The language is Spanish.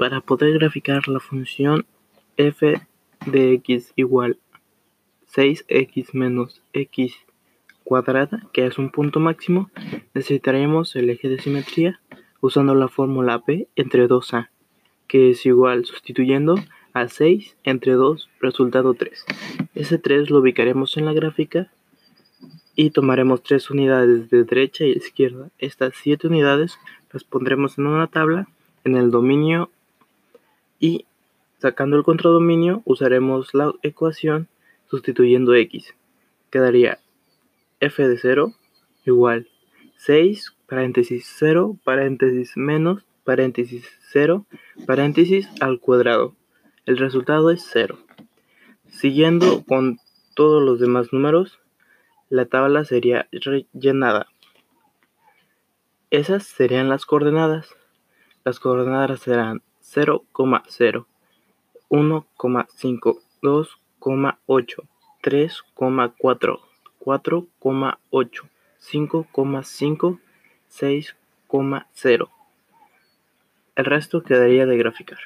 para poder graficar la función f de x igual 6x menos x cuadrada, que es un punto máximo, necesitaremos el eje de simetría usando la fórmula P entre 2a, que es igual sustituyendo a 6 entre 2, resultado 3. Ese 3 lo ubicaremos en la gráfica y tomaremos tres unidades de derecha y izquierda. Estas 7 unidades las pondremos en una tabla en el dominio y sacando el contradominio usaremos la ecuación sustituyendo x. Quedaría f de 0 igual 6 paréntesis 0 paréntesis menos paréntesis 0 paréntesis al cuadrado. El resultado es 0. Siguiendo con todos los demás números, la tabla sería rellenada. Esas serían las coordenadas. Las coordenadas serán 0,0, 1,5, 2,8, 3,4, 4,8, 5,5, 6,0. El resto quedaría de graficar.